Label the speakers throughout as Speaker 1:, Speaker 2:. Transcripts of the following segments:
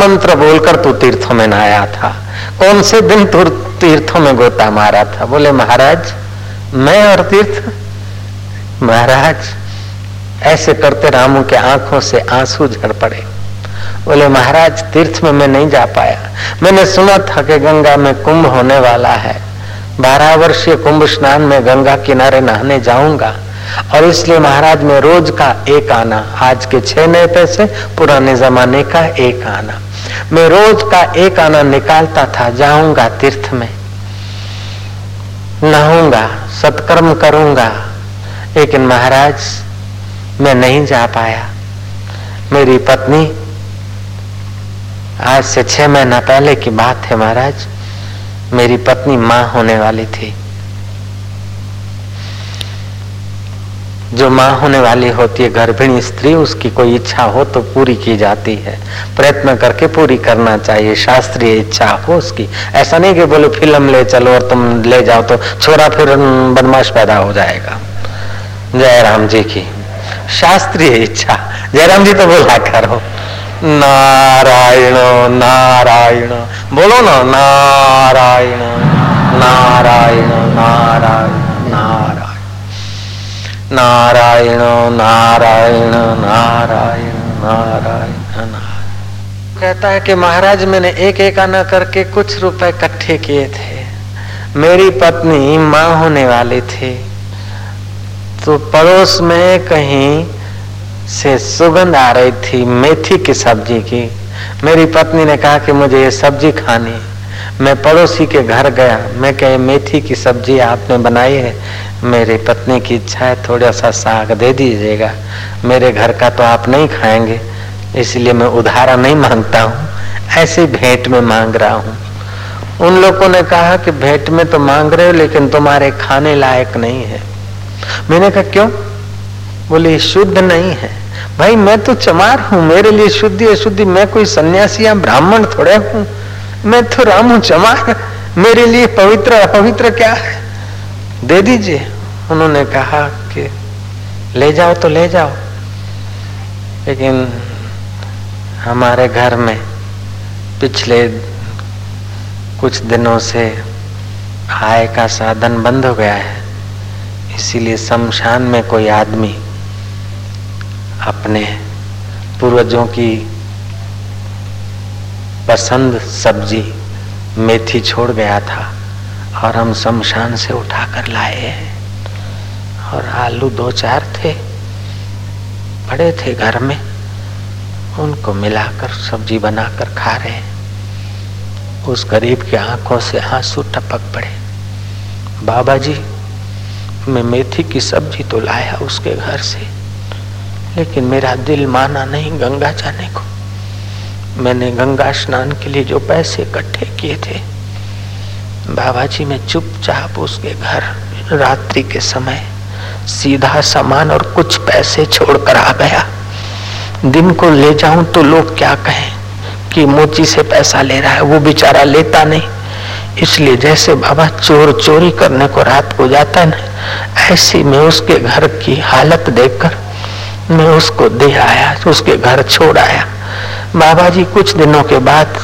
Speaker 1: मंत्र बोलकर तू तीर्थों में नहाया था। कौन से दिन तू तीर्थों में गोता मारा था? बोले, महाराज, मैं और तीर्थ, महाराज, ऐसे करते रामू के आँखों से आँसू झड़ पड़े। बोले, महाराज, तीर्थ में मैं नहीं जा पाया। मैंने सुना था कि गंगा में कुंभ होने वाला है। बारह वर्षीय कुंभ स्नान में गंगा किनारे नहाने जाऊँगा। और इसलिए, महाराज, में रोज का एक आना। आज के छह नए पैसे, पुराने जमाने का एक आना। मैं रोज का एक आना निकालता था, जाऊँगा तीर्थ में। नहाऊँगा, सत्कर्म करूँगा, लेकिन महाराज, मैं नहीं जा पाया। मेरी पत्नी, आज से छह महीना पहले की बात है महाराज, मेरी पत्नी माँ होने वाली थी। जो माँ होने वाली होती है, गर्भिणी स्त्री, उसकी कोई इच्छा हो तो पूरी की जाती है। प्रयत्न करके पूरी करना चाहिए, शास्त्रीय इच्छा हो उसकी। ऐसा नहीं कि बोले, फ़िल्म ले चलो और तुम ले जाओ तो छोरा फिर बदमाश पैदा हो जाएगा। जयराम जी की शास्त्रीय इच्छा। जयराम जी तो बोला करो, नारायण नारायण, बोलो ना, नारायण नारायण नारायण। नारायण नारायण नारायण नारायण नारायण। कहता है कि महाराज, मैंने एक एक आना करके कुछ रुपए इकट्ठे किए थे। मेरी पत्नी माँ होने वाली थी। तो पड़ोस में कहीं से सुगंध आ रही थी मेथी की सब्ज़ी की। मेरी पत्नी ने कहा कि मुझे ये सब्ज़ी खानी मैं पड़ोसी के घर गया। मैं कहे, मेथी की सब्ज़ी आपने बनाई है? मेरी पत्नी की इच्छा है थोड़ा सा साग दे दीजिएगा। मेरे घर का तो आप नहीं खाएँगे, इसलिए मैं उधारा नहीं माँगता हूँ। ऐसे भेंट में मांग रहा हूँ। उन लोगों ने कहा कि भेंट में तो मांग रहे हो, लेकिन तुम्हारे खाने लायक नहीं है। मैंने कहा, क्यों? बोले शुद्ध नहीं है। भाई, मैं तो चमार हूँ, मेरे लिए शुद्धि अशुद्धि मैं कोई सन्यासी या ब्राह्मण थोड़े हूँ। मैं तो राम हूँ चमार मेरे लिए पवित्र अपवित्र क्या है? दे दीजिए। उन्होंने कहा कि ले जाओ तो ले जाओ। लेकिन हमारे घर में पिछले कुछ दिनों से आय का साधन बंद हो गया है। इसीलिए शमशान में कोई आदमी अपने पूर्वजों की पसंद सब्ज़ी मेथी छोड़ गया था और हम शमशान से उठाकर लाए हैं। और आलू दो चार थे, पड़े थे घर में। उनको मिलाकर सब्ज़ी बनाकर खा रहे हैं। उस गरीब की आँखों से आँसू टपक पड़े। बाबा जी मैं मेथी की सब्ज़ी तो लाया उसके घर से, लेकिन मेरा दिल माना नहीं गंगा जाने को। मैंने गंगा स्नान के लिए जो पैसे इकट्ठे किए थे बाबा जी मैं चुपचाप उसके घर रात्रि के समय सीधा सामान और कुछ पैसे छोड़कर आ गया। दिन को ले जाऊँ तो लोग क्या कहें कि मोची से पैसा ले रहा है, वो बेचारा लेता नहीं। इसलिए जैसे बाबा चोर चोरी करने को रात को जाता है ना, ऐसी मैं उसके घर की हालत देखकर मैं उसको दे आया, उसके घर छोड़ आया। बाबा जी कुछ दिनों के बाद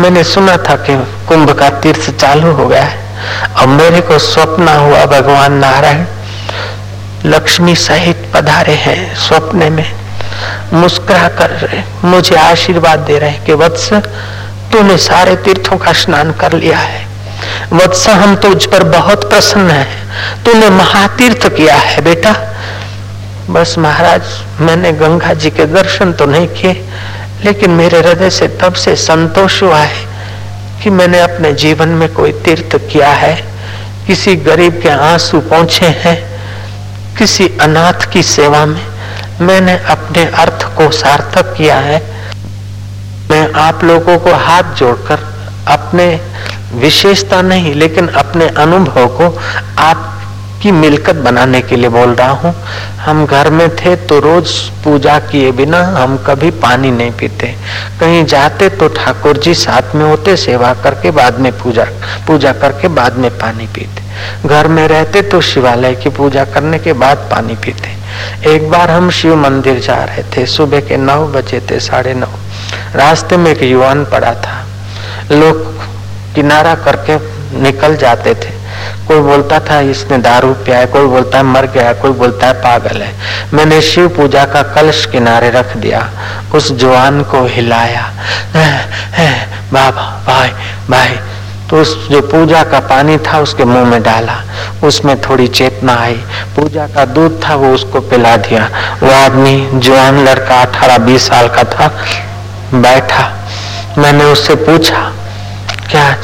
Speaker 1: मैंने सुना था कि कुंभ का तीर्थ चालू हो गया है। और मेरे को स्वप्न हुआ भगवान नारायण लक्ष्मी सहित पधारे हैं स्वप्न में। मुस्कुरा कर रहे मुझे आशीर्वाद दे रहे कि वत्स, तूने सारे तीर्थों का स्नान कर लिया है। वत्स, हम तुझ पर बहुत प्रसन्न है। तूने महातीर्थ किया है बेटा। बस महाराज, मैंने गंगा जी के दर्शन तो नहीं किए। लेकिन मेरे हृदय से तब से संतोष हुआ है कि मैंने अपने जीवन में कोई तीर्थ किया है। किसी गरीब के आँसू पहुँचे हैं। किसी अनाथ की सेवा में मैंने अपने अर्थ को सार्थक किया है। मैं आप लोगों को हाथ जोड़कर अपने विशेषता नहीं, लेकिन अपने अनुभव को आप की मिलकत बनाने के लिए बोल रहा हूँ। हम घर में थे तो रोज पूजा किए बिना हम कभी पानी नहीं पीते। कहीं जाते तो ठाकुर जी साथ में होते, सेवा करके बाद में पूजा पूजा करके बाद में पानी पीते। घर में रहते तो शिवालय की पूजा करने के बाद पानी पीते। एक बार हम शिव मंदिर जा रहे थे, सुबह के नौ बजे थे, साढ़े नौ। रास्ते में एक युवान पड़ा था। लोग किनारा करके निकल जाते थे। कोई बोलता था, इसने दारू पिया है। कोई बोलता है, मर गया कोई बोलता है, पागल है। मैंने शिव पूजा का कलश किनारे रख दिया। उस जवान को हिलाया। बाबा, भाई भाई। तो उस जो पूजा का पानी था, उसके मुँह में डाला। उसमें थोड़ी चेतना आई। पूजा का दूध था, वो उसको पिला दिया। वो आदमी, जवान लड़का, अठारह, बीस साल का था, बैठा। मैंने उससे पूछा, क्या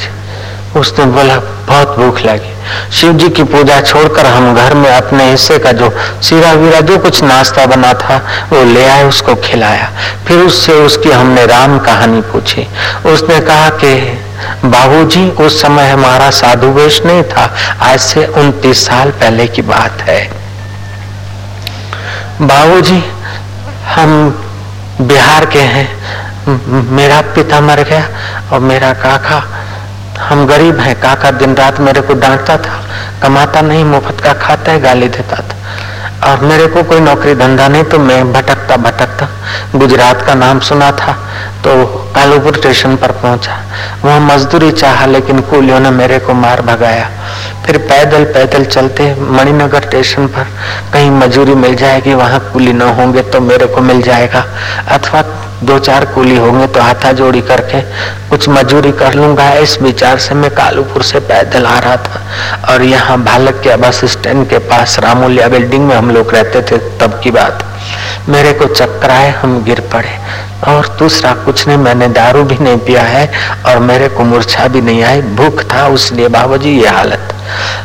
Speaker 1: उसने बोला, बहुत भूख लगी। शिव जी की पूजा छोड़कर हम घर में अपने हिस्से का जो सीरा वीरा जो कुछ नाश्ता बना था, वो ले आए, उसको खिलाया। फिर उससे उसकी हमने राम कहानी पूछी। उसने कहा कि, बाबूजी, उस समय हमारा साधु वेश नहीं था। आज से उनतीस साल पहले की बात है। बाबू जी हम बिहार के हैं। मेरा पिता मर गया और मेरा काका हम गरीब हैं, काका दिन रात मेरे को डांटता था, कमाता नहीं, मुफ़्त का खाता है, गाली देता था। और मेरे को कोई नौकरी धंधा नहीं तो मैं भटकता भटकता गुजरात का नाम सुना था तो कालूपुर स्टेशन पर पहुँचा। वहाँ मजदूरी चाहा, लेकिन कूलियों ने मेरे को मार भगाया। फिर पैदल पैदल चलते मणिनगर स्टेशन पर, कहीं मजूरी मिल जाएगी, वहाँ कूली न होंगे तो मेरे को मिल जाएगा, अथवा दो चार कूली होंगे तो हाथा जोड़ी करके कुछ मजूरी कर लूँगा इस विचार से मैं कालूपुर से पैदल आ रहा था और यहाँ भालक के बस स्टैंड के पास रामोलिया बिल्डिंग में हम लोग रहते थे, तब की बात। मेरे को चक्कर आए हम गिर पड़े और दूसरा कुछ नहीं, मैंने दारू भी नहीं पिया है और मेरे को मूर्छा भी नहीं आई, भूख था उसलिए बाबू जी ये हालत।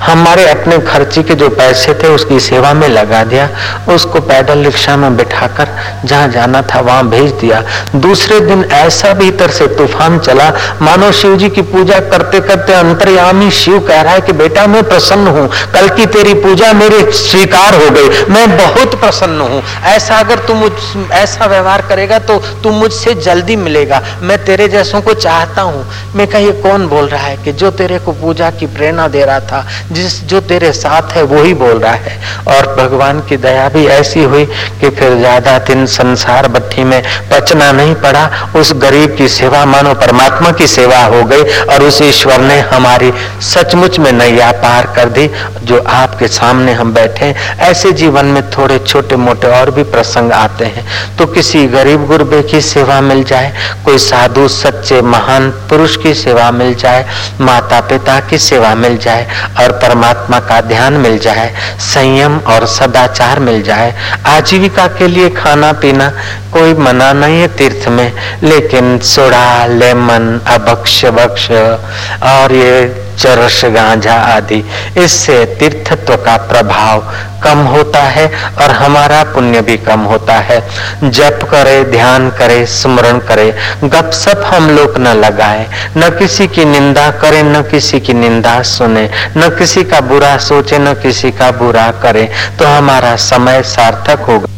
Speaker 1: हमारे अपने खर्ची के जो पैसे थे, उसकी सेवा में लगा दिया। उसको पैदल रिक्शा में बिठाकर जहाँ जाना था, वहाँ भेज दिया। दूसरे दिन ऐसा भीतर से तूफ़ान चला। मानो शिव जी की पूजा करते करते अंतर्यामी शिव कह रहा है कि, बेटा, मैं प्रसन्न हूँ। कल की तेरी पूजा मेरे स्वीकार हो गई। मैं बहुत प्रसन्न हूँ। ऐसा अगर तू मुझ, ऐसा व्यवहार करेगा तो तू मुझसे जल्दी मिलेगा। मैं तेरे जैसों को चाहता हूँ। मैं कही कौन बोल रहा है कि जो तेरे को पूजा की प्रेरणा दे रहा था था। जिस, जो तेरे साथ है, वो ही बोल रहा है। और भगवान की दया भी ऐसी हुई कि फिर ज़्यादा दिन संसार भट्टी में पचना नहीं पड़ा। उस गरीब की सेवा मानो, परमात्मा की सेवा हो गई और उस ईश्वर ने हमारी सचमुच में नैया पार कर दी, जो आपके सामने हम बैठे ऐसे जीवन में थोड़े छोटे मोटे और भी प्रसंग आते हैं। तो किसी गरीब गुरबे की सेवा मिल जाए, कोई साधु, सच्चे, महान पुरुष की सेवा मिल जाए माता पिता की सेवा मिल जाए और परमात्मा का ध्यान मिल जाए, संयम और सदाचार मिल जाए। आजीविका के लिए खाना पीना कोई मना नहीं है तीर्थ में, लेकिन सोडा, लेमन, अभक्ष बक्ष और ये चरस, गांजा आदि, इससे तीर्थत्व का प्रभाव कम होता है और हमारा पुण्य भी कम होता है। जप करे, ध्यान करे, स्मरण करे गप सप हम लोग न लगाए, न किसी की निंदा करे, न किसी की निंदा सुने न किसी का बुरा सोचे, न किसी का बुरा करे तो हमारा समय सार्थक होगा।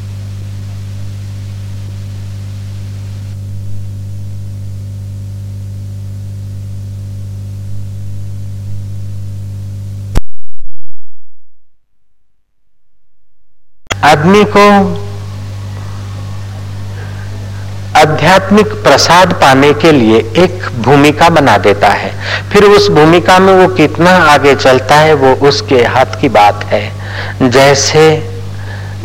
Speaker 1: आदमी को आध्यात्मिक प्रसाद पाने के लिए एक भूमिका बना देता है। फिर उस भूमिका में वो कितना आगे चलता है, वो उसके हाथ की बात है। जैसे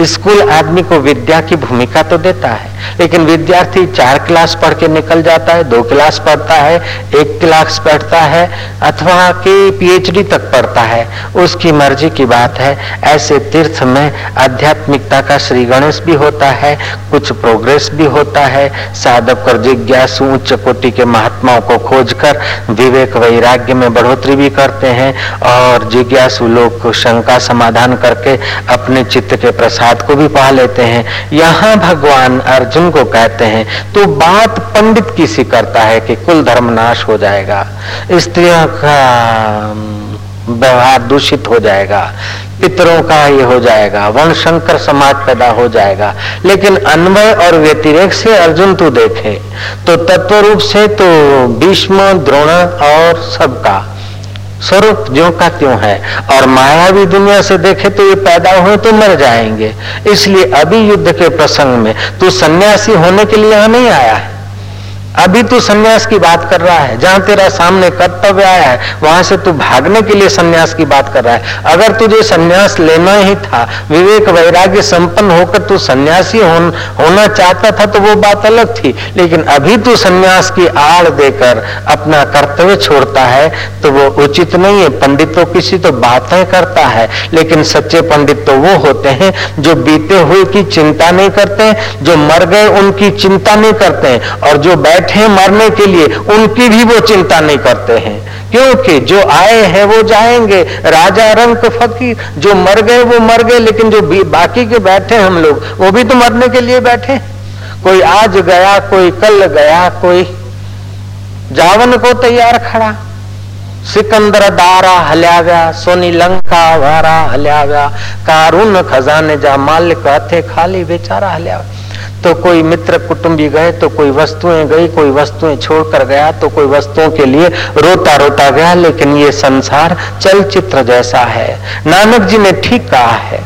Speaker 1: स्कूल आदमी को विद्या की भूमिका तो देता है, लेकिन विद्यार्थी चार क्लास पढ़ के निकल जाता है, दो क्लास पढ़ता है, एक क्लास पढ़ता है, अथवा कि पीएचडी तक पढ़ता है। उसकी मर्ज़ी की बात है, ऐसे तीर्थ में आध्यात्मिकता का श्री गणेश भी होता है, कुछ प्रोग्रेस भी होता है। साधक कर जिज्ञासु उच्च कोटि के महात्माओं को खोजकर विवेक वैराग्य में बढ़ोतरी भी करते हैं, और जिज्ञासु लोग शंका समाधान करके अपने चित्त के प्रसाद को भी पा लेते हैं। यहाँ भगवान अर्जुन को कहते हैं तो बात पंडित की सी करता है कि कुल धर्म नाश हो जाएगा। स्त्रियों का व्यवहार दूषित हो जाएगा। पितरों का ये हो जाएगा। वर्ण शंकर समाज पैदा हो जाएगा। लेकिन अन्वय और व्यतिरेक से अर्जुन तू देखे। तो तत्व रूप से तो भीष्म, द्रोण और सबका स्वरूप जो का क्यों है। और माया भी दुनिया से देखे तो ये पैदा हुए तो मर जाएँगे। इसलिए अभी युद्ध के प्रसंग में तू सन्यासी होने के लिए यहाँ नहीं आया है। अभी तू सन्यास की बात कर रहा है जहाँ तेरा सामने कर्तव्य आया है वहाँ से तू भागने के लिए सन्यास की बात कर रहा है। अगर तुझे सन्यास लेना ही था विवेक वैराग्य संपन्न होकर तू सन्यासी हो, होना चाहता था तो वो बात अलग थी। लेकिन अभी तू सन्यास की आड़ देकर अपना कर्तव्य छोड़ता है तो वो उचित नहीं है। पंडित तो किसी तो बातें करता है लेकिन सच्चे पंडित तो वो होते हैं जो बीते हुए की चिंता नहीं करते जो मर गए उनकी चिंता नहीं करते और जो बैठ बैठे मरने के लिए उनकी भी वो चिंता नहीं करते हैं। क्योंकि जो आए हैं वो जाएँगे। राजा रंग फकीर जो मर गए वो मर गए, लेकिन जो बाकी के बैठे हम लोग, वो भी तो मरने के लिए बैठे कोई आज गया, कोई कल गया, कोई जावन को तैयार खड़ा। सिकंदर दारा हलिया गया सोनी लंका वारा हलिया गया कारून खजाने जा मालिक हथे खाली बेचारा हलिया गया तो कोई मित्र कुटुंबी गए तो कोई वस्तुएँ गई, कोई वस्तुएँ छोड़कर गया तो कोई वस्तुओं के लिए रोता रोता गया, लेकिन ये संसार चलचित्र जैसा है। नानक जी ने ठीक कहा है,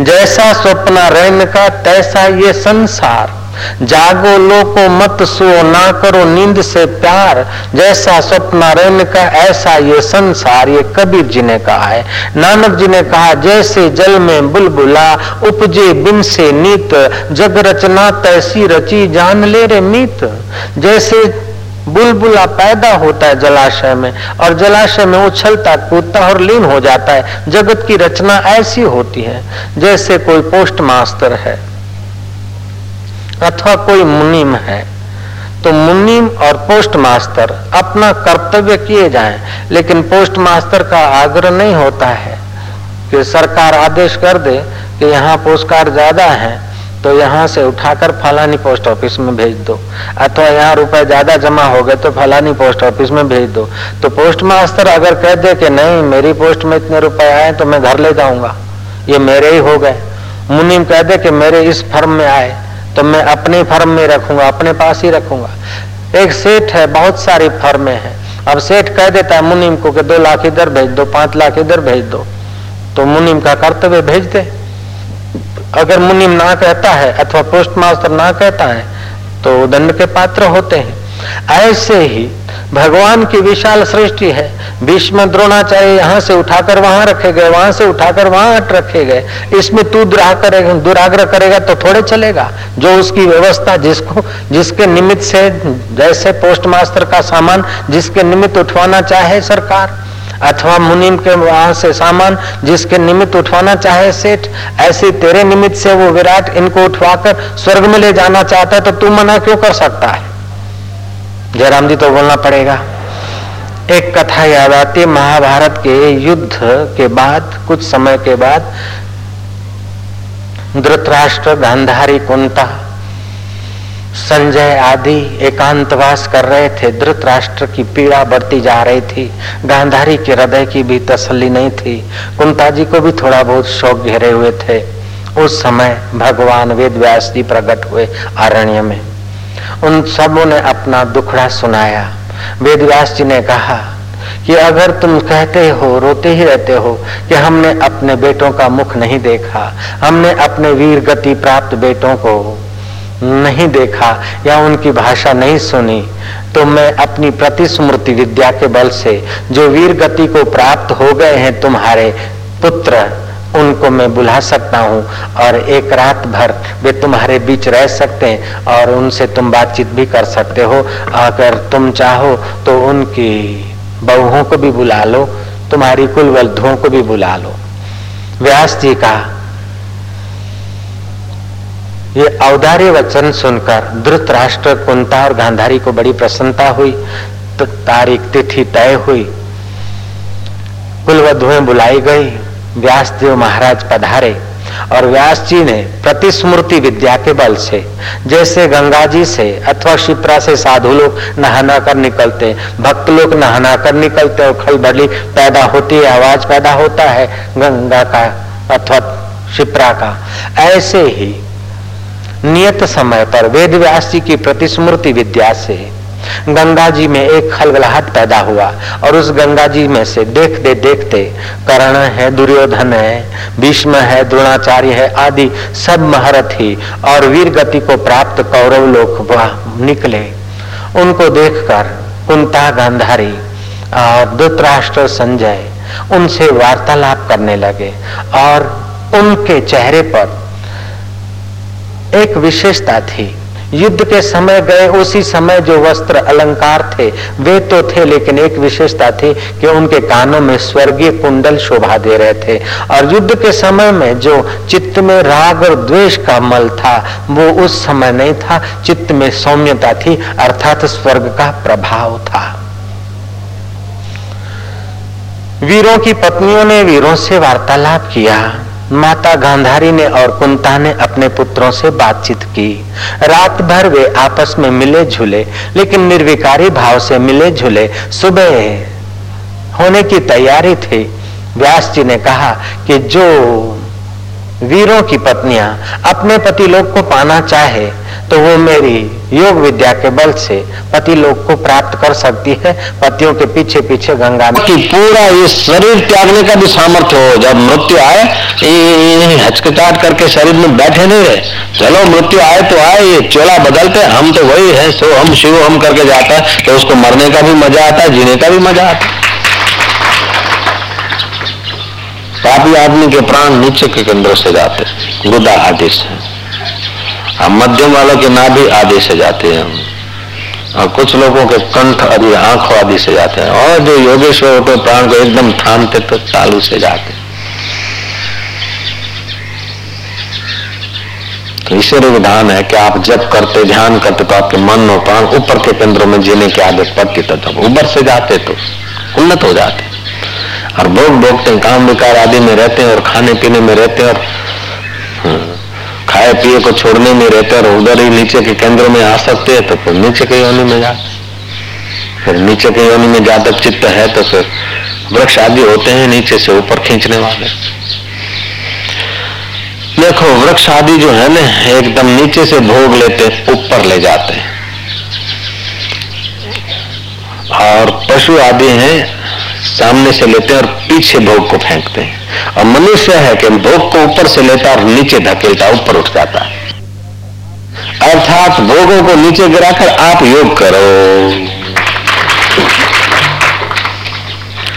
Speaker 1: जैसा स्वप्न रैन का, तैसा ये संसार। जागो लोको मत सो ना करो नींद से प्यार। जैसा स्वप्न रन का, ऐसा ये संसार, ये कबीर जी ने कहा है। नानक जी ने कहा जैसे जल में बुलबुला, उपजे बिन से नीत। जग रचना तैसी रची, जान ले रे मीत। जैसे बुलबुला पैदा होता है जलाशय में, और जलाशय में उछलता, कूदता और लीन हो जाता है। जगत की रचना ऐसी होती है, जैसे कोई पोस्ट मास्टर है। अथवा कोई मुनिम है। तो मुनिम और पोस्ट मास्टर अपना कर्तव्य किए जाएँ, लेकिन पोस्ट मास्टर का आग्रह नहीं होता है कि सरकार आदेश कर दे कि यहाँ पोस्ट कार्ड ज़्यादा है तो यहाँ से उठाकर फलानी पोस्ट ऑफ़िस में भेज दो। अथवा यहाँ रुपए ज़्यादा जमा हो गए तो फलानी पोस्ट ऑफ़िस में भेज दो। तो पोस्ट मास्टर अगर कह दे कि नहीं, मेरी पोस्ट में इतने रुपए आए तो मैं घर ले जाऊँगा। ये मेरे ही हो गए। मुनिम कह दे कि मेरे इस फर्म में आए। तो मैं अपने फर्म में रखूँगा, अपने पास ही रखूँगा। एक सेठ है, बहुत सारी फर्में हैं। अब सेठ कह देता है मुनिम को कि दो लाख इधर भेज दो, पाँच लाख इधर भेज दो। तो मुनिम का कर्तव्य भेज दे। अगर मुनिम ना कहता है अथवा पोस्ट मास्टर ना कहता है तो दंड के पात्र होते हैं। ऐसे ही भगवान की विशाल सृष्टि है। भीष्म द्रोणाचार्य यहाँ से उठाकर वहाँ रखे गए, वहाँ से उठाकर वहाँ रखे गए। इसमें तू दुराह करेगा दुराग्रह करेगा तो थोड़े चलेगा। जो उसकी व्यवस्था जिसको, जिसके निमित्त से, जैसे पोस्ट मास्टर का सामान जिसके निमित्त उठवाना चाहे सरकार, अथवा मुनिम के वहाँ से सामान जिसके निमित्त उठवाना चाहे सेठ, ऐसे तेरे निमित्त से वो विराट इनको उठवाकर स्वर्ग में ले जाना चाहता है तो तू मना क्यों कर सकता है? जयराम जी तो बोलना पड़ेगा। एक कथा याद आती महाभारत के युद्ध के बाद, कुछ समय के बाद, धृतराष्ट्र, गांधारी, कुंता, संजय आदि एकांतवास कर रहे थे। धृतराष्ट्र की पीड़ा बढ़ती जा रही थी। गांधारी के हृदय की भी तसल्ली नहीं थी। कुंता जी को भी थोड़ा बहुत शौक घेरे हुए थे। उस समय भगवान वेद व्यास जी प्रकट हुए आरण्य में। उन सबों ने अपना दुखड़ा सुनाया। वेदव्यास जी ने कहा, कि अगर तुम कहते हो, रोते ही रहते हो कि हमने अपने बेटों का मुख नहीं देखा, हमने अपने वीर गति प्राप्त बेटों को नहीं देखा या उनकी भाषा नहीं सुनी तो मैं अपनी प्रतिस्मृति विद्या के बल से जो वीर गति को प्राप्त हो गए हैं तुम्हारे पुत्र उनको मैं बुला सकता हूँ और एक रात भर वे तुम्हारे बीच रह सकते हैं और उनसे तुम बातचीत भी कर सकते हो। अगर तुम चाहो तो उनकी बहुओं को भी बुला लो, तुम्हारी कुल वल्धुओं को भी बुला लो। व्यास जी का ये औदार्य वचन सुनकर द्रुत राष्ट्र कुंता और गांधारी को बड़ी प्रसन्नता हुई। तारीख तिथि तय हुई। कुल वधुएँ बुलाई गई। व्यासदेव महाराज पधारे और व्यास जी ने प्रतिस्मृति विद्या के बल से, जैसे गंगा जी से अथवा शिप्रा से साधु लोग नहाना कर निकलते, भक्त लोग नहाना कर निकलते और खलबली पैदा होती है, आवाज़ पैदा होता है गंगा का अथवा शिप्रा का। ऐसे ही नियत समय पर वेद व्यास जी की प्रतिस्मृति विद्या से गंगा जी में एक खलगलाहट पैदा हुआ और उस गंगा जी में से देखते देखते कर्ण है, दुर्योधन है, भीष्म है, द्रोणाचार्य है, आदि सब महारथी और वीर गति को प्राप्त कौरव लोग निकले। उनको देखकर कुंता गांधारी और धृतराष्ट्र संजय उनसे वार्तालाप करने लगे और उनके चेहरे पर एक विशेषता थी युद्ध के समय गए, उसी समय जो वस्त्र अलंकार थे, वे तो थे, लेकिन एक विशेषता थी कि उनके कानों में स्वर्गीय कुंडल शोभा दे रहे थे। और युद्ध के समय में जो चित्त में राग और द्वेष का मल था, वो उस समय नहीं था। चित्त में सौम्यता थी, अर्थात स्वर्ग का प्रभाव था। वीरों की पत्नियों ने वीरों से वार्तालाप किया। माता गांधारी ने और कुंता ने अपने पुत्रों से बातचीत की। रात भर वे आपस में मिले झूले, लेकिन निर्विकारी भाव से मिले झूले सुबह होने की तैयारी थी। व्यास जी ने कहा कि जो वीरों की पत्नियाँ अपने पति लोग को पाना चाहे तो वो मेरी योग विद्या के बल से पति लोग को प्राप्त कर सकती है। पतियों के पीछे पीछे गंगा
Speaker 2: कि पूरा ये शरीर त्यागने का भी सामर्थ्य हो। जब मृत्यु आए हचकचाट करके शरीर में बैठे नहीं रहे। चलो मृत्यु आए तो आए, ये चोला बदलते हम तो वही है, सो हम शिव हम करके जाता है तो उसको मरने का भी मज़ा आता है, जीने का भी मज़ा आता है। पापी आदमी के प्राण नीचे के केंद्रों से जाते गुदा आदि से। हम मध्यम वालों के नाभि आदि से जाते हैं। और कुछ लोगों के कंठ आदि आँखों आदि से जाते हैं। और जो योगेश्वर होते प्राण को एकदम थामते तो चालू से जाते तो ईश्वरी विधान है कि आप जब करते, ध्यान करते तो आपके मन और प्राण ऊपर के केंद्रों में जीने की आदत पड़ती तब ऊपर से जाते तो उन्नत हो जाते। और भोग भोगते हैं काम विकार आदि में रहते हैं और खाने पीने में रहते हैं और हम्म, खाए पिए को छोड़ने में रहते और उधर ही नीचे के केंद्र में आ सकते हैं तो फिर नीचे के योनि में जाते फिर नीचे के योनि में ज़्यादा चित्त है तो फिर वृक्ष आदि होते हैं नीचे से ऊपर खींचने वाले। देखो वृक्ष आदि जो है ना एकदम नीचे से भोग लेते ऊपर ले जाते हैं। और पशु आदि हैं सामने से लेते हैं और पीछे भोग को फेंकते हैं। और मनुष्य है कि भोग को ऊपर से लेता और नीचे धकेलता ऊपर उठ जाता है। अर्थात भोगों को नीचे गिराकर आप योग करो।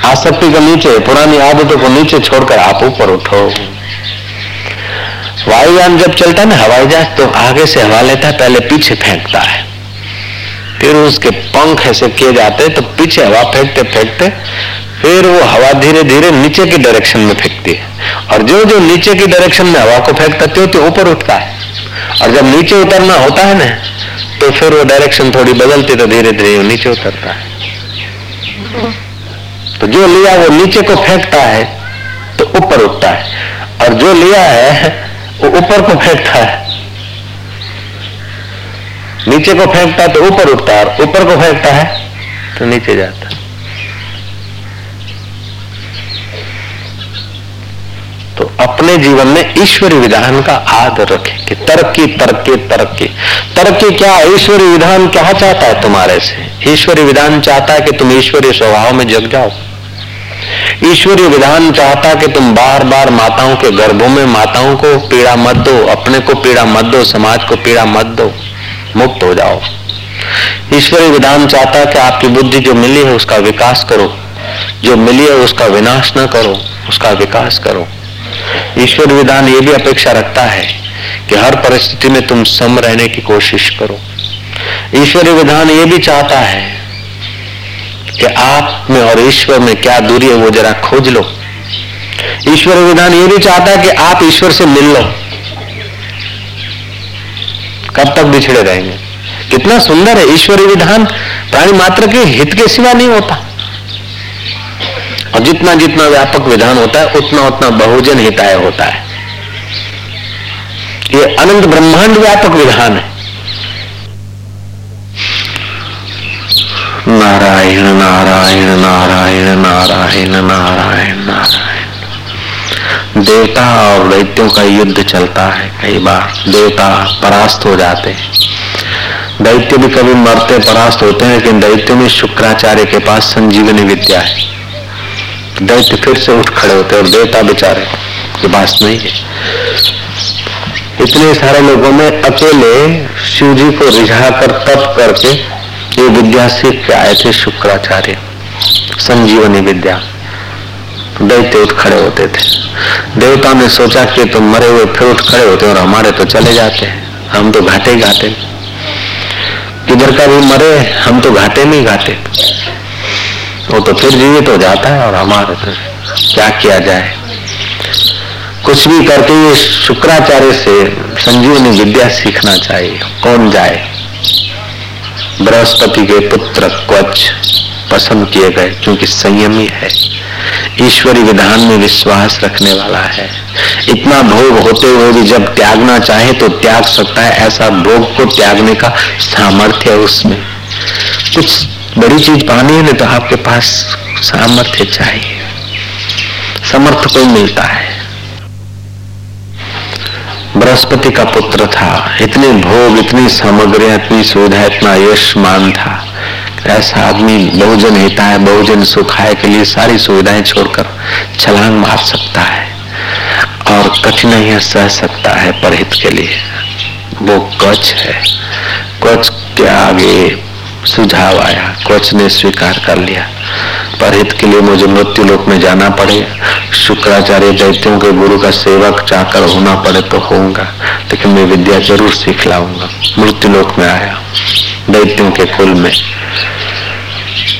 Speaker 2: आसक्ति को नीचे, पुरानी आदतों को नीचे छोड़कर आप ऊपर उठो। वायुयान जब चलता है ना, हवाई जहाज़ तो आगे से हवा लेता है, पहले पीछे फेंकता है। फिर उसके पंख ऐसे किए जाते तो पीछे हवा फेंकते फेंकते फिर वो हवा धीरे धीरे नीचे की डायरेक्शन में फेंकती है। और जो जो नीचे की डायरेक्शन में हवा को फेंकता त्यों तो ऊपर उठता है। और जब नीचे उतरना होता है ना तो फिर वो डायरेक्शन थोड़ी बदलती तो धीरे धीरे नीचे उतरता है। तो जो लिया वो नीचे को फेंकता है तो ऊपर उठता है। और जो लिया है, वो ऊपर को फेंकता है। नीचे को फेंकता है तो ऊपर उठता है। और ऊपर को फेंकता है तो नीचे जाता है तो अपने जीवन में ईश्वरी विधान का आदर रखें कि तरक्की तरक्की तरक्की। तरक्की क्या ईश्वरी विधान क्या चाहता है तुम्हारे से? ईश्वरी विधान चाहता है कि तुम ईश्वरीय स्वभाव में जग जाओ। ईश्वरीय विधान चाहता कि तुम बार बार माताओं के गर्भों में माताओं को पीड़ा मत दो, अपने को पीड़ा मत दो, समाज को पीड़ा मत दो, मुक्त हो जाओ। ईश्वरीय विधान चाहता है कि आपकी बुद्धि जो मिली है उसका विकास करो। जो मिली है उसका विनाश न करो, उसका विकास करो। ईश्वर विधान ये भी अपेक्षा रखता है कि हर परिस्थिति में तुम सम रहने की कोशिश करो। ईश्वरीय विधान ये भी चाहता है कि आप में और ईश्वर में क्या दूरी है वो जरा खोज लो। ईश्वर विधान ये भी चाहता है कि आप ईश्वर से मिल लो। कब तक बिछड़े रहेंगे? कितना सुंदर है ईश्वरीय विधान। प्राणी मात्र के हित के सिवा नहीं होता। और जितना जितना व्यापक विधान होता है, उतना उतना बहुजन हिताय होता है। ये अनंत ब्रह्मांड व्यापक विधान है। नारायण नारायण नारायण नारायण नारायण नारायण। देवता और दैत्यों का युद्ध चलता है कई बार। देवता परास्त हो जाते हैं। दैत्य भी कभी मरते, परास्त होते हैं, लेकिन दैत्य में शुक्राचार्य के पास संजीवनी विद्या है। दैत्य फिर से उठ खड़े होते और देवता बेचारे के पास नहीं है। इतने सारे लोगों में अकेले शिव जी को रिझा कर, तप करके ये विद्या सीख के आए थे शुक्राचार्य, संजीवनी विद्या। दैत्य उठ खड़े होते थे। देवता ने सोचा कि तुम मरे हुए फिर उठ खड़े होते और हमारे तो चले जाते हैं। हम तो घाटे घाटे किधर का भी मरे, हम तो घाटे नहीं घाटे वो तो फिर जीवित हो जाता है और हमारे तो क्या किया जाए। कुछ भी करके ये शुक्राचार्य से संजीवनी विद्या सीखना चाहिए। कौन जाए? बृहस्पति के पुत्र क्वच पसंद किए गए, क्योंकि संयमी है। ईश्वरी विधान में विश्वास रखने वाला है। इतना भोग होते हुए भी जब त्यागना चाहे तो त्याग सकता है, ऐसा भोग को त्यागने का सामर्थ्य है उसमें। कुछ बड़ी चीज़ पानी है तो आपके पास सामर्थ्य चाहिए। समर्थ को मिलता है। बृहस्पति का पुत्र था। इतने भोग, इतनी सामग्रियाँ, इतनी सुविधा, इतना यश मान था। ऐसा आदमी बहुजन हिता है, बहुजन सुखाय के लिए सारी सुविधाएँ छोड़कर छलांग मार सकता है और कठिनाइयाँ सह सकता है परहित के लिए। वो कच है। कच के आगे सुझाव आया। कोच ने स्वीकार कर लिया। परहित के लिए मुझे मृत्यु लोक में जाना पड़े। शुक्राचार्य दैत्यों के गुरु का सेवक चाकर होना पड़े तो होऊँगा। लेकिन मैं विद्या ज़रूर सीख लाऊँगा। मृत्यु लोक में आया। दैत्यों के कुल में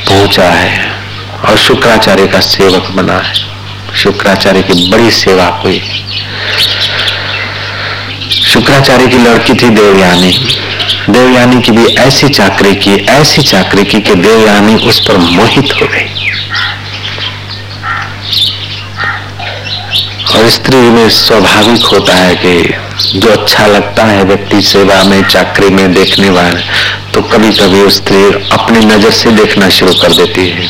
Speaker 2: पहुँचा है और शुक्राचार्य का सेवक बना है। शुक्राचार्य की बड़ी सेवा हुई। शुक्राचार्य की लड़की थी देवयानी। देवयानी की भी ऐसी चाकरी की, ऐसी चाकरी की कि देवयानी उस पर मोहित हो गई। और स्त्री में स्वाभाविक होता है कि जो अच्छा लगता है व्यक्ति सेवा में, चाकरी में देखने वाले तो कभी कभी स्त्री अपनी नज़र से देखना शुरू कर देती है।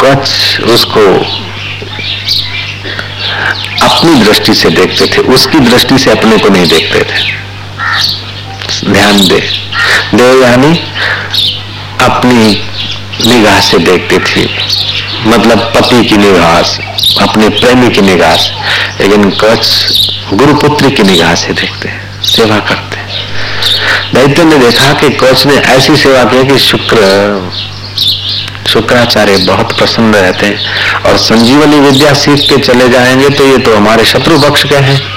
Speaker 2: कच्छ उसको अपनी दृष्टि से देखते थे, उसकी दृष्टि से अपने को नहीं देखते थे। ध्यान दे। देवयानी अपनी निगाह से देखती थी। मतलब पति की निगाह से, अपने प्रेमी की निगाह से, लेकिन कच्छ गुरुपुत्री की निगाह से देखते हैं, सेवा करते हैं। दैत्य ने देखा कि कच्छ ने ऐसी सेवा की कि शुक्र, शुक्राचार्य बहुत प्रसन्न रहते हैं और संजीवनी विद्या सीख के चले जाएँगे तो ये तो हमारे शत्रु पक्ष के हैं।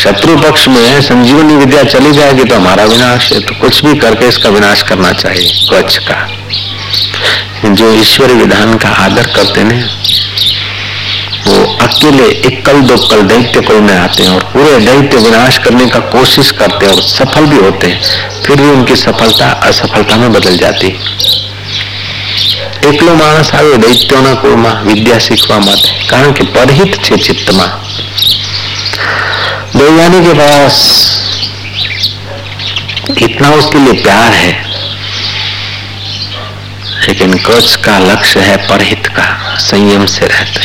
Speaker 2: शत्रु पक्ष में संजीवनी विद्या चली जाएगी तो हमारा विनाश है तो कुछ भी करके इसका विनाश करना चाहिए कच्छ का जो ईश्वरी विधान का आदर करते हैं वो अकेले एक कल दो कल दैत्य कुल में आते हैं और पूरे दैत्य विनाश करने का कोशिश करते हैं और सफल भी होते हैं फिर भी उनकी सफलता असफलता में बदल जाती એકલો માણસ આવ્યો દૈત્યોના કુળમાં વિદ્યા શીખવા માટે કારણ કે પરહિત છે ચિત્તમાં देवयानी के पास इतना उसके लिए प्यार है, लेकिन कच्छ का लक्ष्य है परहित का संयम से रहते।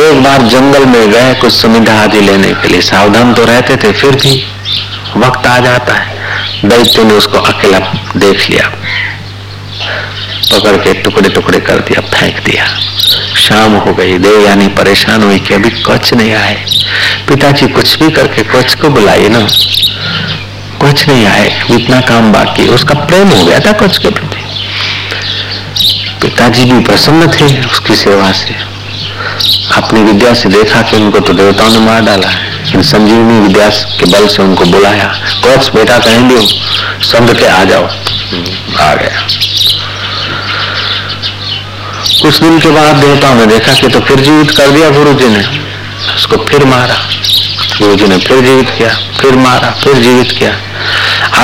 Speaker 2: एक बार जंगल में गए, कुछ सुविधा आदि लेने के लिए। सावधान तो रहते थे, फिर भी वक्त आ जाता है। दैत्य ने उसको अकेला देख लिया, पकड़ के टुकड़े टुकड़े कर दिया, फेंक दिया। शाम हो गई। देवयानी परेशान हुई कि अभी कच्छ नहीं आए। पिताजी कुछ भी करके कच्छ को बुलाइए ना। कुछ नहीं आए इतना काम बाकी, उसका प्रेम हो गया था कच्छ के प्रति। पिताजी भी प्रसन्न थे उसकी सेवा से। अपनी विद्या से देखा कि उनको तो देवताओं ने मार डाला है। संजीवनी विद्या के बल से उनको बुलाया। कच्छ बेटा, कहें दो संग के आ जाओ। आ गया। कुछ दिन के बाद देवताओं ने देखा कि तो फिर जीवित कर दिया गुरु जी ने। उसको फिर मारा। गुरु जी ने फिर जीवित किया, फिर मारा, फिर जीवित किया।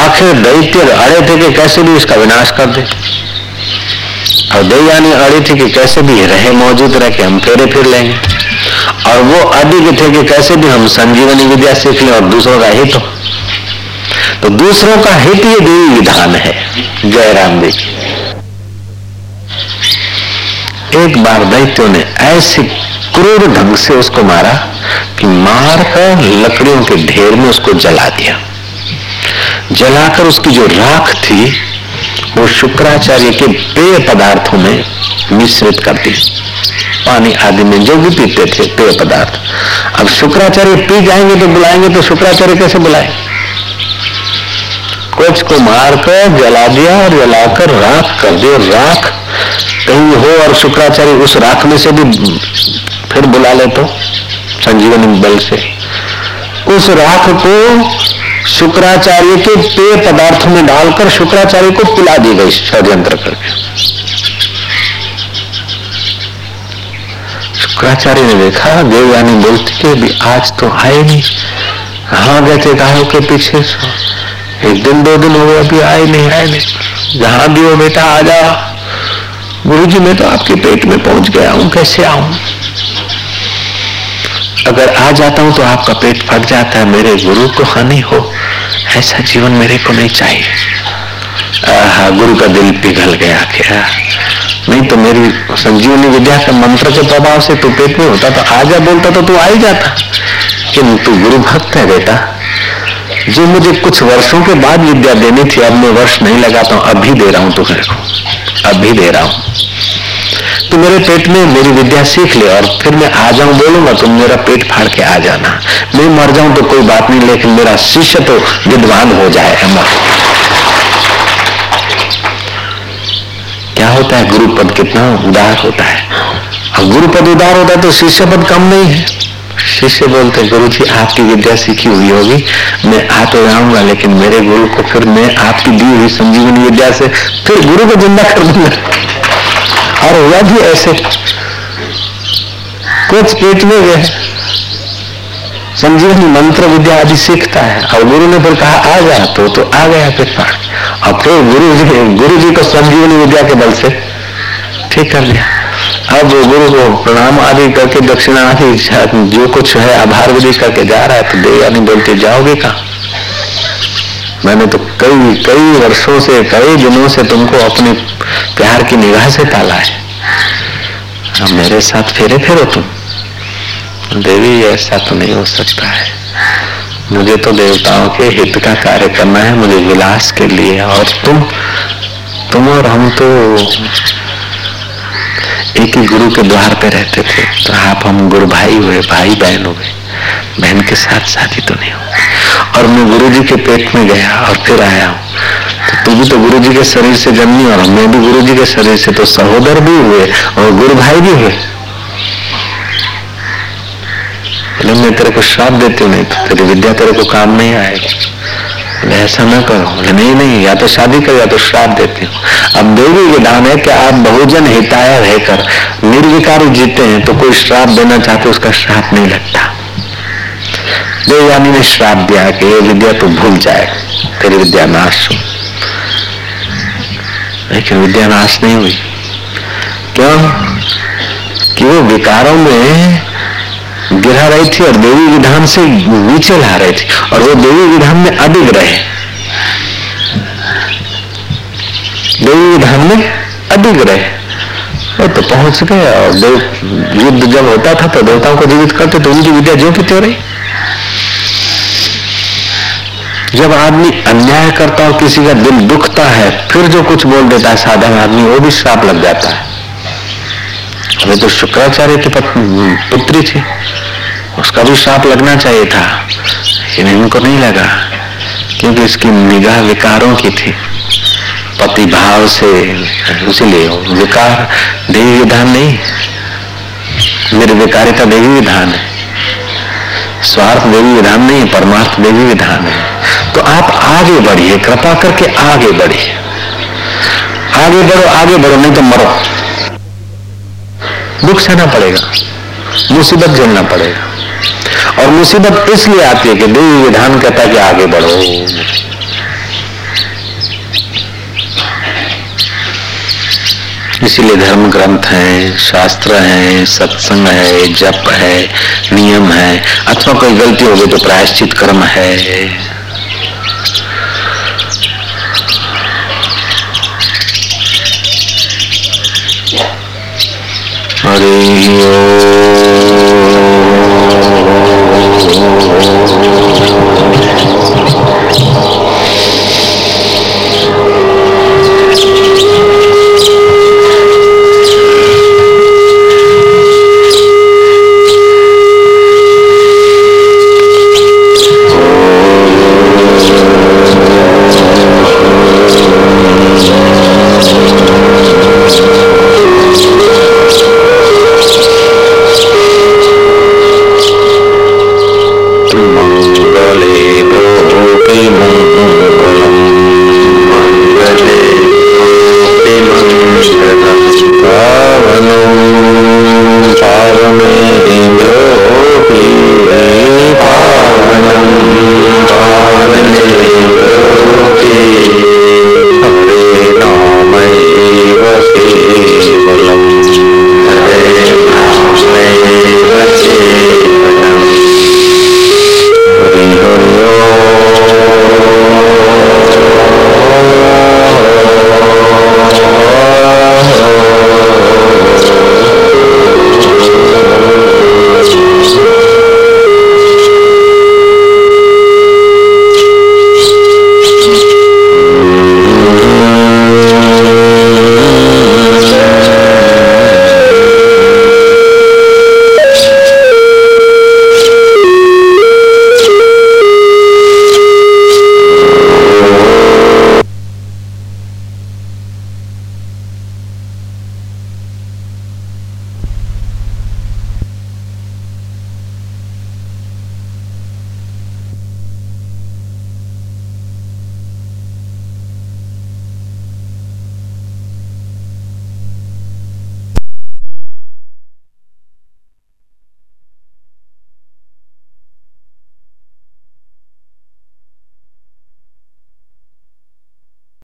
Speaker 2: आखिर दैत्य अड़े थे कि कैसे भी इसका विनाश कर दे। और देवयानी अड़ी थी कि कैसे भी रहे, मौजूद रह के हम फेरे फिर लेंगे। और वो अधिक थे कि कैसे भी हम संजीवनी विद्या सीख लें और दूसरों का हित हो। तो दूसरों का हित ये देवी विधान है जयराम जी एक बार दैत्यों ने ऐसे क्रूर ढंग से उसको मारा कि मार कर लकड़ियों के ढेर में उसको जला दिया। जलाकर उसकी जो राख थी, वो शुक्राचार्य के पेय पदार्थों में मिश्रित कर दी। पानी आदि में जो भी पीते थे, पेय पदार्थ। अब शुक्राचार्य पी जाएँगे तो बुलाएँगे तो शुक्राचार्य कैसे बुलाए? कुछ को मारकर जला दिया और जलाकर राख कर दिया। राख कहीं हो और शुक्राचार्य उस राख में से भी फिर बुला ले तो संजीवनी बल से। उस राख को शुक्राचार्य के पेय पदार्थ में डालकर शुक्राचार्य को पिला दी गई षड्यंत्र करके। शुक्राचार्य ने देखा, देवयानी बोलती के भी आज तो आए नहीं। कहा गए थे गायों के पीछे एक दिन दो दिन हो गए, अभी आए नहीं आए नहीं। जहाँ भी हो बेटा, आ जा। गुरु जी मैं तो आपके पेट में पहुँच गया हूँ। कैसे आऊँ? अगर आ जाता हूँ तो आपका पेट फट जाता है। मेरे गुरु को हानि हो ऐसा जीवन मेरे को नहीं चाहिए। आहा गुरु का दिल पिघल गया क्या? नहीं तो मेरी संजीवनी विद्या के मंत्र के प्रभाव से तू पेट में होता तो आ जा बोलता तो तू आ ही जाता। किंतु गुरु भक्त है बेटा। जो मुझे कुछ वर्षों के बाद विद्या देनी थी अब मैं वर्ष नहीं लगाता हूँ अभी दे रहा हूँ तुम्हारे को अभी दे रहा हूँ। तो मेरे पेट में मेरी विद्या सीख ले और फिर मैं आ जाऊँ बोलूँगा, तुम मेरा पेट फाड़ के आ जाना। मैं मर जाऊँ तो कोई बात नहीं, लेकिन मेरा शिष्य तो विद्वान हो जाए अमर क्या होता है? गुरुपद कितना उदार होता है। अब गुरुपद उदार होता है तो शिष्य पद कम नहीं है। शिष्य बोलते गुरु जी, आपकी विद्या सीखी हुई होगी। मैं आ तो जाऊँगा लेकिन मेरे गुरु को फिर मैं आपकी दी हुई संजीवनी विद्या से फिर गुरु को ज़िंदा कर दूँगा। और हुआ भी ऐसे। कुछ पेट में गए संजीवनी मंत्र विद्या आदि सीखता है, और गुरु ने फिर कहा, आ गया तो तो आ गया फिर पाठ। और फिर गुरु जी गुरु जी को संजीवनी विद्या के बल से ठीक कर लिया। अब गुरु को प्रणाम आदि करके दक्षिणा आदि जो कुछ है, आभार विधि करके जा रहा है तो देव आदि बोलते, जाओगे कहा? मैंने तो कई कई वर्षों से, कई दिनों से तुमको अपने प्यार की निगाह से पाला है। अब मेरे साथ फेरे फेरो तुम। देवी, ऐसा तो नहीं हो सकता है। मुझे तो देवताओं के हित का कार्य करना है, मुझे विलास के लिए। और तुम तुम और हम तो एक ही गुरु के द्वार पे रहते थे। तो आप हम गुरु भाई हुए, भाई बहन हुए। बहन के साथ शादी तो नहीं हो और मैं गुरु जी के पेट में गया और फिर आया हूँ। तो तू भी तो गुरु जी के शरीर से जन्मी और मैं भी गुरु जी के शरीर से। तो सहोदर भी हुए और गुरु भाई भी हुए। मैं तेरे को श्राप देती हूँ, नहीं तो तेरी विद्या तेरे को काम नहीं आएगी। बोले ऐसा ना करो। नहीं नहीं, या तो शादी कर, या तो श्राप देती हूँ। अब देवी विधान है कि आप बहुजन हिताय रहकर निर्विकारी जीते हैं तो कोई श्राप देना चाहते उसका श्राप नहीं लगता। देवयानी ने श्राप दिया कि ये विद्या तो भूल जाए, तेरी विद्या नाश हो। लेकिन विद्या नाश नहीं हुई। क्यों? कि वो विकारों में गिरा रही थी और देवी विधान से नीचे ला रही थी और वो देवी विधान में अडिग रहे। देवी विधान में अडिग रहे। वो तो पहुँच गए और देव युद्ध जब होता था तो देवताओं को जीवित करते तो उनकी विद्या जो की त्यों रही। जब आदमी अन्याय करता और किसी का दिल दुखता है, फिर जो कुछ बोल देता है साधारण आदमी, वो भी श्राप लग जाता है। वे तो शुक्राचार्य की पुत्री थी। उसका भी श्राप लगना चाहिए था। लेकिन इनको नहीं लगा, क्योंकि इसकी निगाह विकारों की थी। पति भाव से इसीलिए विकार देवी विधान नहीं। निर्विकारिता देवी विधान है। स्वार्थ देवी विधान नहीं, परमार्थ देवी विधान है। तो आप आगे बढ़िए, कृपा करके आगे बढ़िए। आगे बढ़ो आगे बढ़ो, नहीं तो मरो। दुख सहना पड़ेगा, मुसीबत झेलना पड़ेगा। और मुसीबत इसलिए आती है कि देवी विधान कहता है कि आगे बढ़ो। इसीलिए धर्म ग्रंथ है, शास्त्र है, सत्संग है, जप है, नियम है। अथवा कोई गलती हो गई तो प्रायश्चित कर्म है। हरि ओ